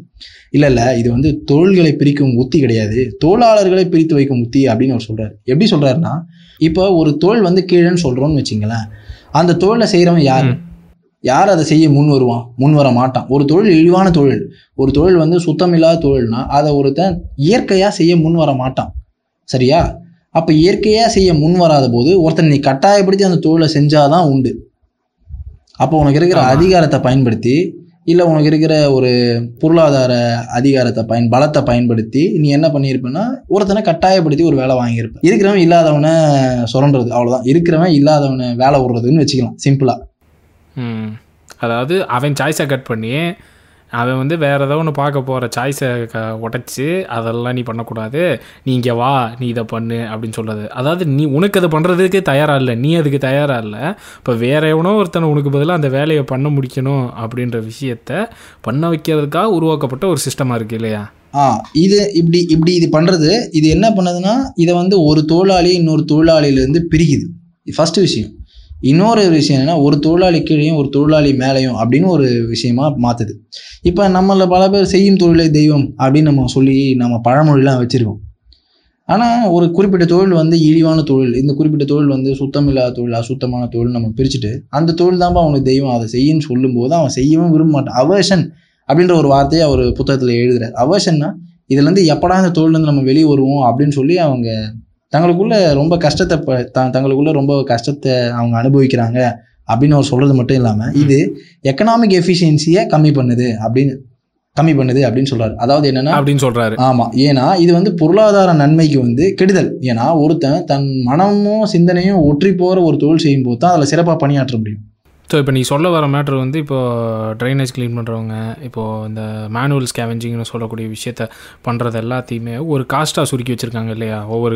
இல்லை இல்லை இது வந்து தொழில்களை பிரிக்கும் உத்தி கிடையாது. தொழிலாளர்களை பிரித்து வைக்கும் உத்தி அப்படின்னு அவர் சொல்றாரு. எப்படி சொல்றாருன்னா இப்போ ஒரு தொழில் வந்து கீழேன்னு சொல்றோம்னு வச்சுங்களேன் அந்த தொழிலை செய்கிறவன் யார். யார் அதை செய்ய முன் வருவான்? முன் வர மாட்டான். ஒரு தொழில் இழிவான தொழில் ஒரு தொழில் வந்து சுத்தமில்லாத தொழில்னா அதை ஒருத்தன் இயற்கையாக செய்ய முன் வர மாட்டான். சரியா? அப்போ இயற்கையாக செய்ய முன் வராத போது ஒருத்தன் நீ கட்டாயப்படுத்தி அந்த தொழிலை செஞ்சாதான் உண்டு. அப்போ உனக்கு இருக்கிற. அதிகாரத்தை பயன்படுத்தி இல்லை உனக்கு இருக்கிற ஒரு பொருளாதார அதிகாரத்தை பயன் பலத்தை பயன்படுத்தி நீ என்ன பண்ணியிருப்பேன்னா ஒருத்தனை கட்டாயப்படுத்தி ஒரு வேலை வாங்கியிருப்ப இருக்கிறவன் இல்லாதவனை சுரண்டுறது அவ்வளோதான் இருக்கிறவன் இல்லாதவனை வேலை விடுறதுன்னு வச்சுக்கலாம் சிம்பிளா ம். அதாவது அவன் சாய்ஸை கட் பண்ணி அவன் வந்து வேறு ஏதோ ஒன்று பார்க்க போகிற சாய்ஸை க உடச்சி அதெல்லாம் நீ பண்ணக்கூடாது. நீ இங்கே வா நீ இதை பண்ணு அப்படின்னு சொல்கிறது அதாவது நீ உனக்கு அதை பண்ணுறதுக்கு தயாராக இல்லை. நீ அதுக்கு தயாராக இல்லை. இப்போ வேற எவனோ ஒருத்தனை உனக்கு பதிலாக அந்த வேலையை பண்ண முடிக்கணும் அப்படின்ற விஷயத்த பண்ண வைக்கிறதுக்காக உருவாக்கப்பட்ட ஒரு சிஸ்டமாக இருக்குது இல்லையா? ஆ இது இப்படி இப்படி இது பண்ணுறது இது என்ன பண்ணுதுன்னா இதை வந்து ஒரு தொழிலாளி இன்னொரு தொழிலாளியிலேருந்து பிரிக்குது. ஃபஸ்ட்டு விஷயம். இன்னொரு விஷயம் என்னென்னா ஒரு தொழிலாளி கீழேயும் ஒரு தொழிலாளி மேலேயும் அப்படின்னு ஒரு விஷயமா மாற்றுது இப்போ நம்மள பல பேர் செய்யும் தொழிலை தெய்வம் அப்படின்னு நம்ம சொல்லி நம்ம பழமொழிலாம் வச்சுருக்கோம். ஆனால் ஒரு குறிப்பிட்ட தொழில் வந்து இழிவான தொழில். இந்த குறிப்பிட்ட தொழில் வந்து சுத்தம் இல்லாத தொழில் அசுத்தமான தொழில் நம்ம பிரிச்சுட்டு அந்த தொழில் தான்ப்பா அவனுக்கு தெய்வம். அதை செய்யுன்னு சொல்லும்போது அவன் செய்யவும் விரும்ப மாட்டான். அவர்ஷன் அப்படின்ற ஒரு வார்த்தையை அவர் புத்தகத்தில் எழுதுறாரு. அவர்ஷன்னா இதுலேருந்து எப்படா இந்த தொழிலேருந்து நம்ம வெளியே வருவோம் அப்படின்னு சொல்லி அவங்க தங்களுக்குள்ள ரொம்ப கஷ்டத்தை தங்களுக்குள்ள ரொம்ப கஷ்டத்தை அவங்க அனுபவிக்கிறாங்க அப்படின்னு அவர் சொல்றது மட்டும் இல்லாமல் இது எக்கனாமிக் எஃபிஷியன்சியை கம்மி பண்ணுது அப்படின்னு கம்மி பண்ணுது அப்படின்னு சொல்றாரு. அதாவது என்னன்னா அப்படின்னு சொல்கிறாரு ஆமா. ஏன்னா இது வந்து பொருளாதார நன்மைக்கு வந்து கெடுதல். ஏன்னா ஒருத்தன் தன் மனமும் சிந்தனையும் ஒற்றி போற ஒரு தொழில் செய்யும் போது தான் அதில் சிறப்பாக பணியாற்ற முடியும். ஸோ இப்போ நீ சொல்ல வர மேட்ரு வந்து இப்போ ட்ரைனேஜ் க்ளீன் பண்ணுறவங்க இப்போது இந்த மேனுவல் ஸ்கேவெஞ்சிங்னு சொல்லக்கூடிய விஷயத்த பண்ணுறது எல்லாத்தையுமே ஒரு காஸ்ட்டாக சுருக்கி வச்சுருக்காங்க இல்லையா? ஒவ்வொரு.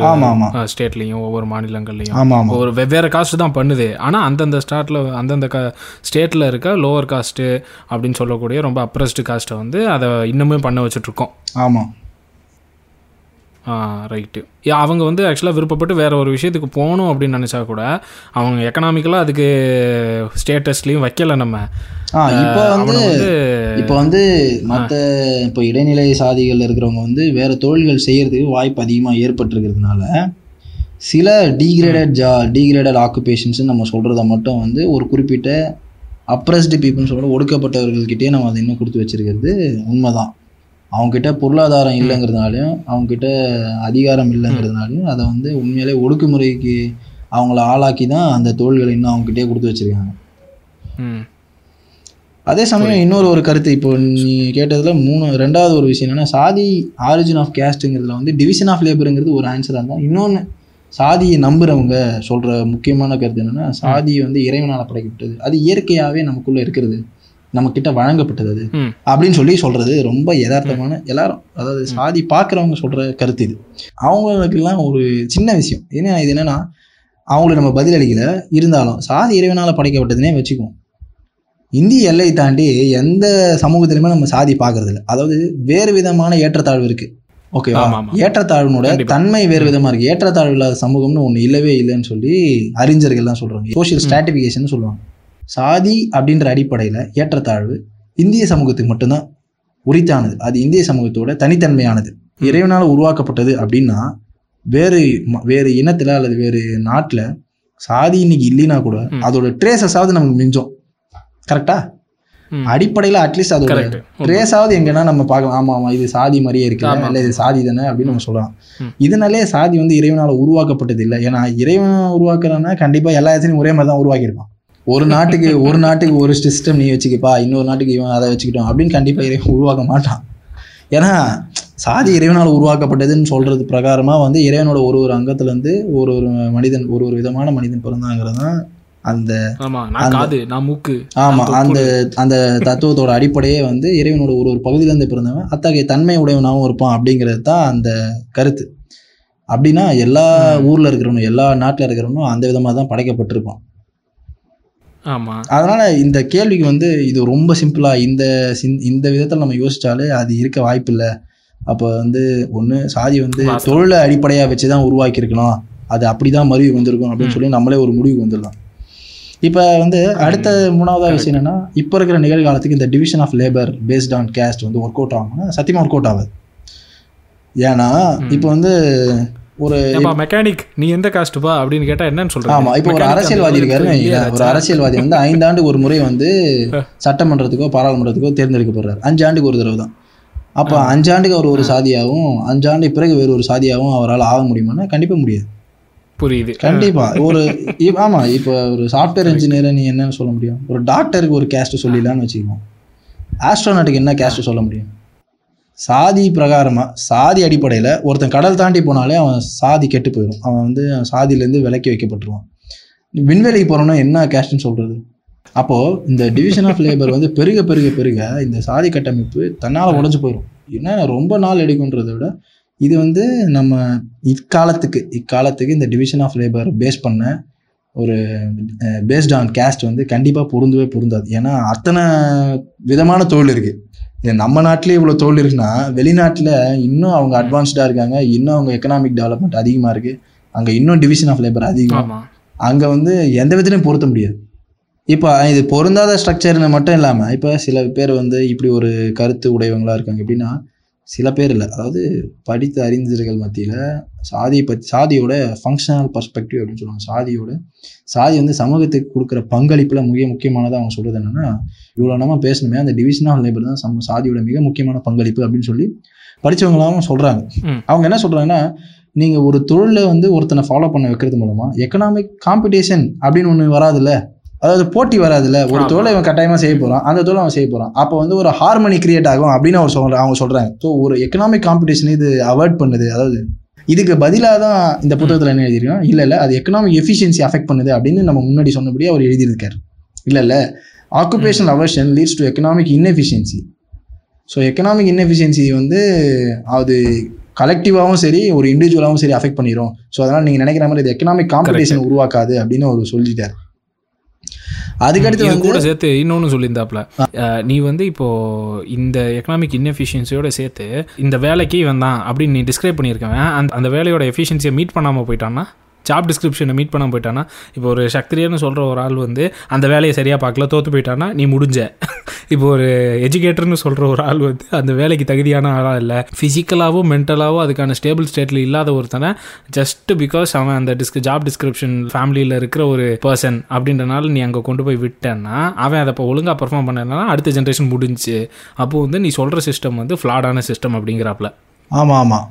ஸ்டேட்லேயும் ஒவ்வொரு மாநிலங்கள்லையும். ஒரு வெவ்வேறு காஸ்ட் தான் பண்ணுது. ஆனால் அந்தந்த ஸ்டாட்டில் அந்தந்த க ஸ்டேட்டில் இருக்க லோவர் காஸ்ட்டு அப்படின்னு சொல்லக்கூடிய ரொம்ப அப்ரஸ்டு காஸ்ட்டை வந்து அதை இன்னுமே பண்ண வச்சுட்ருக்கோம் ஆமா. ரைட்டு அவங்க வந்து ஆக்சுவலாக விருப்பப்பட்டு வேற ஒரு விஷயத்துக்கு போகணும் அப்படின்னு நினச்சா கூட அவங்க எக்கனாமிக்கலாக அதுக்கு ஸ்டேட்டஸ்லேயும் வைக்கல நம்ம. இப்போ வந்து இப்போ வந்து மற்ற இப்போ இடைநிலை சாதிகள் இருக்கிறவங்க வந்து வேற தொழில்கள் செய்யறதுக்கு வாய்ப்பு அதிகமாக ஏற்பட்டிருக்கிறதுனால சில டீக்ரேடட் ஜா டீக்ரேடட் ஆக்குபேஷன்ஸ் நம்ம சொல்கிறத மட்டும் வந்து ஒரு குறிப்பிட்ட அப்ரஸ்டு பீப்புள்னு சொல்கிற ஒடுக்கப்பட்டவர்கள்கிட்டயே நம்ம அதை இன்னும் கொடுத்து வச்சிருக்கிறது உண்மைதான். அவங்கக்கிட்ட பொருளாதாரம் இல்லைங்கிறதுனாலையும் அவங்கக்கிட்ட அதிகாரம் இல்லைங்கிறதுனாலையும் அதை வந்து உண்மையிலே ஒடுக்குமுறைக்கு அவங்கள ஆளாக்கி தான் அந்த தொழில்களை இன்னும் அவங்ககிட்டயே கொடுத்து வச்சிருக்காங்க. அதே சமயம் இன்னொரு ஒரு கருத்து இப்போ நீ கேட்டதுல மூணு ரெண்டாவது ஒரு விஷயம் என்னன்னா சாதி ஆரிஜின் ஆஃப் கேஸ்ட்டுங்கிறதுல வந்து டிவிஷன் ஆஃப் லேபருங்கிறது ஒரு ஆன்சராக இருந்தால் இன்னொன்று சாதியை நம்புறவங்க சொல்ற முக்கியமான கருத்து என்னன்னா சாதி வந்து இறைவனால் படைக்கப்பட்டது. அது இயற்கையாகவே நமக்குள்ள இருக்கிறது. நம்ம கிட்ட வழங்கப்பட்டது அது. அப்படின்னு சொல்லி சொல்றது ரொம்ப யதார்த்தமான எல்லாரும் அதாவது சாதி பார்க்குறவங்க சொல்ற கருத்து இது. அவங்களுக்கெல்லாம் ஒரு சின்ன விஷயம். ஏன்னா இது என்னன்னா அவங்களுக்கு நம்ம பதில் அளிக்கல. இருந்தாலும் சாதி இறைவனால் படைக்கப்பட்டதுனே வச்சுக்குவோம். இந்திய எல்லை தாண்டி எந்த சமூகத்திலுமே நம்ம சாதி பார்க்கறது இல்ல அதாவது வேறு விதமான ஏற்றத்தாழ்வு இருக்கு. ஓகேவா. ஏற்றத்தாழ்வினோட. தன்மை வேறு விதமா இருக்கு. ஏற்றத்தாழ்வு இல்லாத சமூகம்னு ஒண்ணு இல்லவே இல்லைன்னு சொல்லி அறிஞர்கள்லாம் சொல்றாங்க. சோஷியல் ஸ்ட்ராட்டிஃபிகேஷன் சொல்லுவாங்க. சாதி அப்படின்ற அடிப்படையில ஏற்றத்தாழ்வு இந்திய சமூகத்துக்கு மட்டும்தான் உரித்தானது. அது இந்திய சமூகத்தோட தனித்தன்மையானது. இறைவனால் உருவாக்கப்பட்டது அப்படின்னா வேறு வேறு இனத்துல அல்லது வேறு நாட்டுல சாதி இன்னைக்கு இல்லைன்னா கூட. அதோட ட்ரேசஸாவது நமக்கு மிஞ்சும். கரெக்டா அடிப்படையில அட்லீஸ்ட் அதோட ட்ரேஸாவது எங்கன்னா நம்ம பார்க்கலாம். ஆமா ஆமா இது சாதி மாதிரியே இருக்கு. இல்ல இது சாதி தானே அப்படின்னு நம்ம சொல்லலாம். இதனாலே சாதி வந்து இறைவனால உருவாக்கப்பட்டது இல்லை. ஏன்னா இறைவன் உருவாக்குறான்னா கண்டிப்பா எல்லா இடத்துலையும் ஒரே மாதிரி தான் உருவாக்கியிருப்பான். ஒரு நாட்டுக்கு ஒரு நாட்டுக்கு ஒரு சிஸ்டம் நீ வச்சுக்கப்பா இன்னொரு நாட்டுக்கு இவன் அதை வச்சுக்கிட்டோம் அப்படின்னு கண்டிப்பா இறைவன் உருவாக்க மாட்டான். ஏன்னா சாதி இறைவனால் உருவாக்கப்பட்டதுன்னு சொல்றது பிரகாரமா வந்து இறைவனோட ஒரு ஒரு அங்கத்துல இருந்து ஒரு ஒரு மனிதன் ஒரு ஒரு விதமான மனிதன் பிறந்தாங்கிறது தான் அந்த ஆமா நான் அந்த- அந்த தத்துவத்தோட அடிப்படையே வந்து இறைவனோட ஒரு ஒரு பகுதியிலேருந்து பிறந்தவன் அத்தகைய தன்மை உடையவனாகவும் இருப்பான் அப்படிங்கிறது தான் அந்த கருத்து. அப்படின்னா எல்லா ஊர்ல இருக்கிறவனும் எல்லா நாட்டுல இருக்கிறவனும் அந்த விதமா தான் படைக்கப்பட்டிருப்பான். ஆமா. அதனால இந்த கேள்விக்கு வந்து இது ரொம்ப சிம்பிளா இந்த இந்த விதத்தில் நம்ம யோசிச்சாலே அது இருக்க வாய்ப்பு இல்லை அப்போ வந்து ஒன்று சாதி வந்து. தொழிலை அடிப்படையாக வச்சு தான் உருவாக்கியிருக்கணும் அது அப்படிதான் மருவி வந்திருக்கும் அப்படின்னு சொல்லி நம்மளே ஒரு முடிவுக்கு வந்துடலாம். இப்போ வந்து அடுத்த மூணாவதா விஷயம் என்னன்னா இப்போ இருக்கிற நிகழ்காலத்துக்கு இந்த division of labour based on caste வந்து ஒர்க் அவுட் ஆகும்னா சத்தியமா ஒர்க் அவுட் ஆகாது. ஏன்னா இப்போ வந்து ஒரு மெக்கானிக் நீ எந்த காஸ்ட்டுப்பா அப்படின்னு கேட்டா என்னன்னு சொல்றீங்க? ஆமா இப்போ ஒரு அரசியல்வாதி வைங்களேன். ஒரு? அரசியல்வாதி வந்து ஐந்தாண்டுக்கு ஒரு முறை வந்து சட்டமன்றத்துக்கோ பாராளுமன்றத்துக்கோ தேர்ந்தெடுக்கப்படுறாரு அஞ்சு ஆண்டுக்கு ஒரு தடவை தான். அப்போ அஞ்சாண்டுக்கு அவர் ஒரு சாதியாகவும் அஞ்சாண்டு பிறகு வேறு ஒரு சாதியாகவும் அவரால் ஆக முடியுமான்னா கண்டிப்பா முடியாது. புரியுது. கண்டிப்பா. ஒரு ஆமா இப்போ ஒரு சாஃப்ட்வேர் இன்ஜினியரை நீ என்னன்னு சொல்ல முடியும். ஒரு டாக்டருக்கு ஒரு கேஸ்ட் சொல்லிடலாம்னு வச்சுக்கோங்க. ஆஸ்ட்ரோநாட்டுக்கு என்ன கேஸ்ட் சொல்ல முடியும்? சாதி பிரகாரமாக சாதி அடிப்படையில் ஒருத்தன் கடல் தாண்டி போனாலே அவன் சாதி கெட்டு போயிடும். அவன் வந்து சாதியிலேருந்து விலக்கி வைக்கப்பட்டுருவான். விண்வெளிக்கு போகிறோன்னா என்ன கேஸ்ட்னு சொல்கிறது அப்போது இந்த டிவிஷன் ஆஃப் லேபர் வந்து பெருக பெருக பெருக இந்த சாதி கட்டமைப்பு தன்னால் உடஞ்சி போயிடும் ஏன்னா ரொம்ப நாள் எடுக்குன்றதை விட இது வந்து நம்ம இக்காலத்துக்கு இக்காலத்துக்கு இந்த டிவிஷன் ஆஃப் லேபர் பேஸ் பண்ண ஒரு பேஸ்ட் ஆன் கேஸ்ட் வந்து கண்டிப்பாக பொருந்தவே பொருந்தாது. ஏன்னா அத்தனை விதமான தொழில் இருக்குது நம்ம நாட்டிலே இவ்வளோ தொழில் இருக்குன்னா வெளிநாட்டில் இன்னும் அவங்க அட்வான்ஸ்டாக இருக்காங்க. இன்னும் அவங்க எக்கனாமிக் டெவலப்மெண்ட் அதிகமாக இருக்குது அங்கே இன்னும் டிவிஷன் ஆஃப் லேபர் அதிகம் ஆமாம் அங்கே வந்து எந்த விதத்துலையும் பொருத்த முடியாது. இப்போ இது பொருந்தாத ஸ்ட்ரக்சர்னு மட்டும் இல்லாமல் இப்போ சில பேர் வந்து இப்படி ஒரு கருத்து உடையவங்களா இருக்காங்க. எப்படின்னா சில பேர் இல்லை. அதாவது படித்த அறிஞர்கள் மத்தியில் சாதியை பற்றி சாதியோட ஃபங்க்ஷனல் பர்ஸ்பெக்டிவ் அப்படின்னு சொல்லுவாங்க. சாதியோட சாதி வந்து சமூகத்துக்கு கொடுக்குற பங்களிப்பில் மிக முக்கியமானதாக அவங்க சொல்கிறது என்னென்னா இவ்வளோ நம்ம பேசணுமே அந்த டிவிஷன் ஆஃப் லேபர் தான் சம சாதியோட மிக முக்கியமான பங்களிப்பு அப்படின்னு சொல்லி படித்தவங்களாவும் சொல்கிறாங்க. அவங்க என்ன சொல்கிறாங்கன்னா நீங்கள் ஒரு தொழிலை வந்து ஒருத்தனை ஃபாலோ பண்ண வைக்கிறது மூலமாக எக்கனாமிக் காம்படிஷன் அப்படின்னு ஒன்று வராதுல்ல? அதாவது போட்டி வராதுல்ல? ஒரு. தொழிலை இவன் கட்டாயமாக செய்ய போகிறான் அந்த தொழிலை அவன் செய்ய போகிறான் அப்போ வந்து ஒரு ஹார்மனி கிரியேட் ஆகும் அப்படின்னு அவர் சொல்ற அவங்க சொல்கிறாங்க ஸோ ஒரு எக்கனாமிக் காம்படிஷன் இது அவாய்ட் பண்ணுது. அதாவது இதுக்கு பதிலாக தான் இந்த புத்தகத்தில் என்ன எழுதியிருக்கோம் இல்லை இல்லை அது எக்கனாமிக் எஃபிஷியன்சி அஃபெக்ட் பண்ணுது அப்படின்னு நம்ம முன்னாடி சொன்னபடி அவர் எழுதியிருக்காரு. இல்லை இல்லை occupational aversion leads to economic inefficiency. So economic inefficiency வந்து அது கலெக்டிவாகவும் சரி ஒரு இண்டிவிஜுவலாகவும் சரி அஃபெக்ட் பண்ணிடும் ஸோ அதனால் நீங்கள் நினைக்கிற மாதிரி இது எக்கனாமிக் காம்படிஷன் உருவாக்காது அப்படின்னு அவர் சொல்லிட்டார். அதுக்கடுத்து வந்து கூட சேர்த்து இன்னொன்று சொல்லியிருந்தாப்புல. அஹ், நீ வந்து இப்போ இந்த எக்கனாமிக் இன்எஃபிஷியன்சியோட சேர்த்து இந்த வேலைக்கு இவன் தான் அப்படின்னு நீ டிஸ்கிரைப் பண்ணியிருக்கவன் அந்த அந்த வேலையோட எஃபிஷியன்சியை மீட் பண்ணாமல் போயிட்டான்னா ஜாப் டிஸ்கிரிப்ஷனை மீட் பண்ணாமல் போயிட்டானா இப்போ ஒரு சக்திரியன்னு சொல்கிற ஒரு ஆள் வந்து அந்த வேலையை சரியாக பார்க்கல தோற்று போயிட்டானா நீ முடிஞ்ச. இப்போ ஒரு எஜுகேட்டர்னு சொல்கிற ஒரு ஆள் வந்து அந்த வேலைக்கு தகுதியான ஆளாக இல்லை. ஃபிசிக்கலாகவும் மென்டலாகவும் அதுக்கான ஸ்டேபிள் ஸ்டேட்டில் இல்லாத ஒருத்தனை ஜஸ்ட் பிகாஸ் அவன் அந்த டிஸ்க் ஜாப் டிஸ்கிரிப்ஷன் ஃபேமிலியில் இருக்கிற ஒரு பர்சன் அப்படின்றனால நீ அங்கே கொண்டு போய் விட்டேன்னா அவன் அதை இப்போ ஒழுங்காக பர்ஃபார்ம் பண்ணனா அடுத்த ஜென்ரேஷன் முடிஞ்சுச்சு அப்போ வந்து நீ சொல்கிற சிஸ்டம் வந்து ஃப்ளாடான சிஸ்டம் அப்படிங்கிறாப்புல ஆமாம் ஆமாம்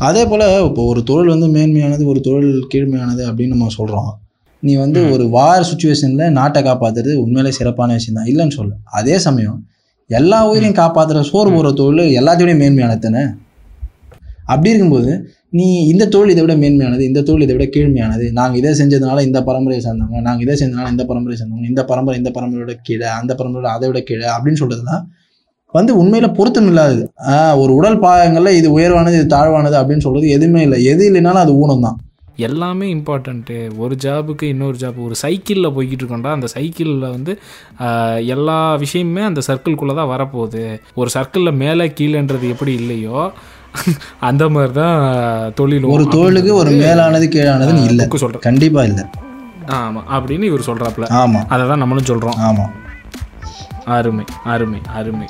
அதே போல் இப்போ ஒரு தொழில் வந்து மேன்மையானது ஒரு தொழில் கீழ்மையானது அப்படின்னு நம்ம சொல்கிறோம் நீ வந்து ஒரு வார் சுச்சுவேஷனில் நாட்டை காப்பாற்றுறது உண்மையிலே சிறப்பான விஷயம் தான் இல்லைன்னு சொல்ல அதே சமயம் எல்லா உயிரையும் காப்பாற்றுற சோறு போடுற தொழில் எல்லாத்தையும் மேன்மையானது தானே? அப்படி இருக்கும்போது நீ இந்த தொழில் இதை விட மேன்மையானது இந்த தொழில் இதை விட கீழ்மையானது. நாங்கள் இதை செஞ்சதுனால இந்த பரம்பரையை சேர்ந்தவங்க நாங்கள் இதை செஞ்சதுனால இந்த பரம்பரையை சேர்ந்தவங்க இந்த பரம்பரை இந்த பரம்பரையோட கீழே அந்த பரம்பரையோட அதை விட கீழே அப்படின்னு சொல்றதுலாம் வந்து உண்மையில பொருத்தம் இல்லாதது. ஒரு உடல் பாகங்கள்ல இது உயர்வானது இது தாழ்வானது அப்படின்னு சொல்றது எதுவுமே இல்லை. எது இல்லைனாலும் அது ஊனம் தான் எல்லாமே இம்பார்ட்டண்ட்டு ஒரு ஜாபுக்கு இன்னொரு ஜாப் ஒரு சைக்கிளில் போய்கிட்டு இருக்கோம்டா அந்த சைக்கிளில் வந்து எல்லா விஷயமுமே அந்த சர்க்கிள்குள்ளே தான் வரப்போகுது. ஒரு சர்க்கிளில் மேலே கீழேன்றது எப்படி இல்லையோ அந்த மாதிரி தான் தொழில் ஒரு தொழிலுக்கு ஒரு மேலானது கீழானதுன்னு இல்லை. சொல்கிறேன் கண்டிப்பா இல்லை. ஆமாம் அப்படின்னு இவர் சொல்கிறாப்புல ஆமா. அதை தான் நம்மளும் சொல்கிறோம் ஆமா. அருமை அருமை அருமை.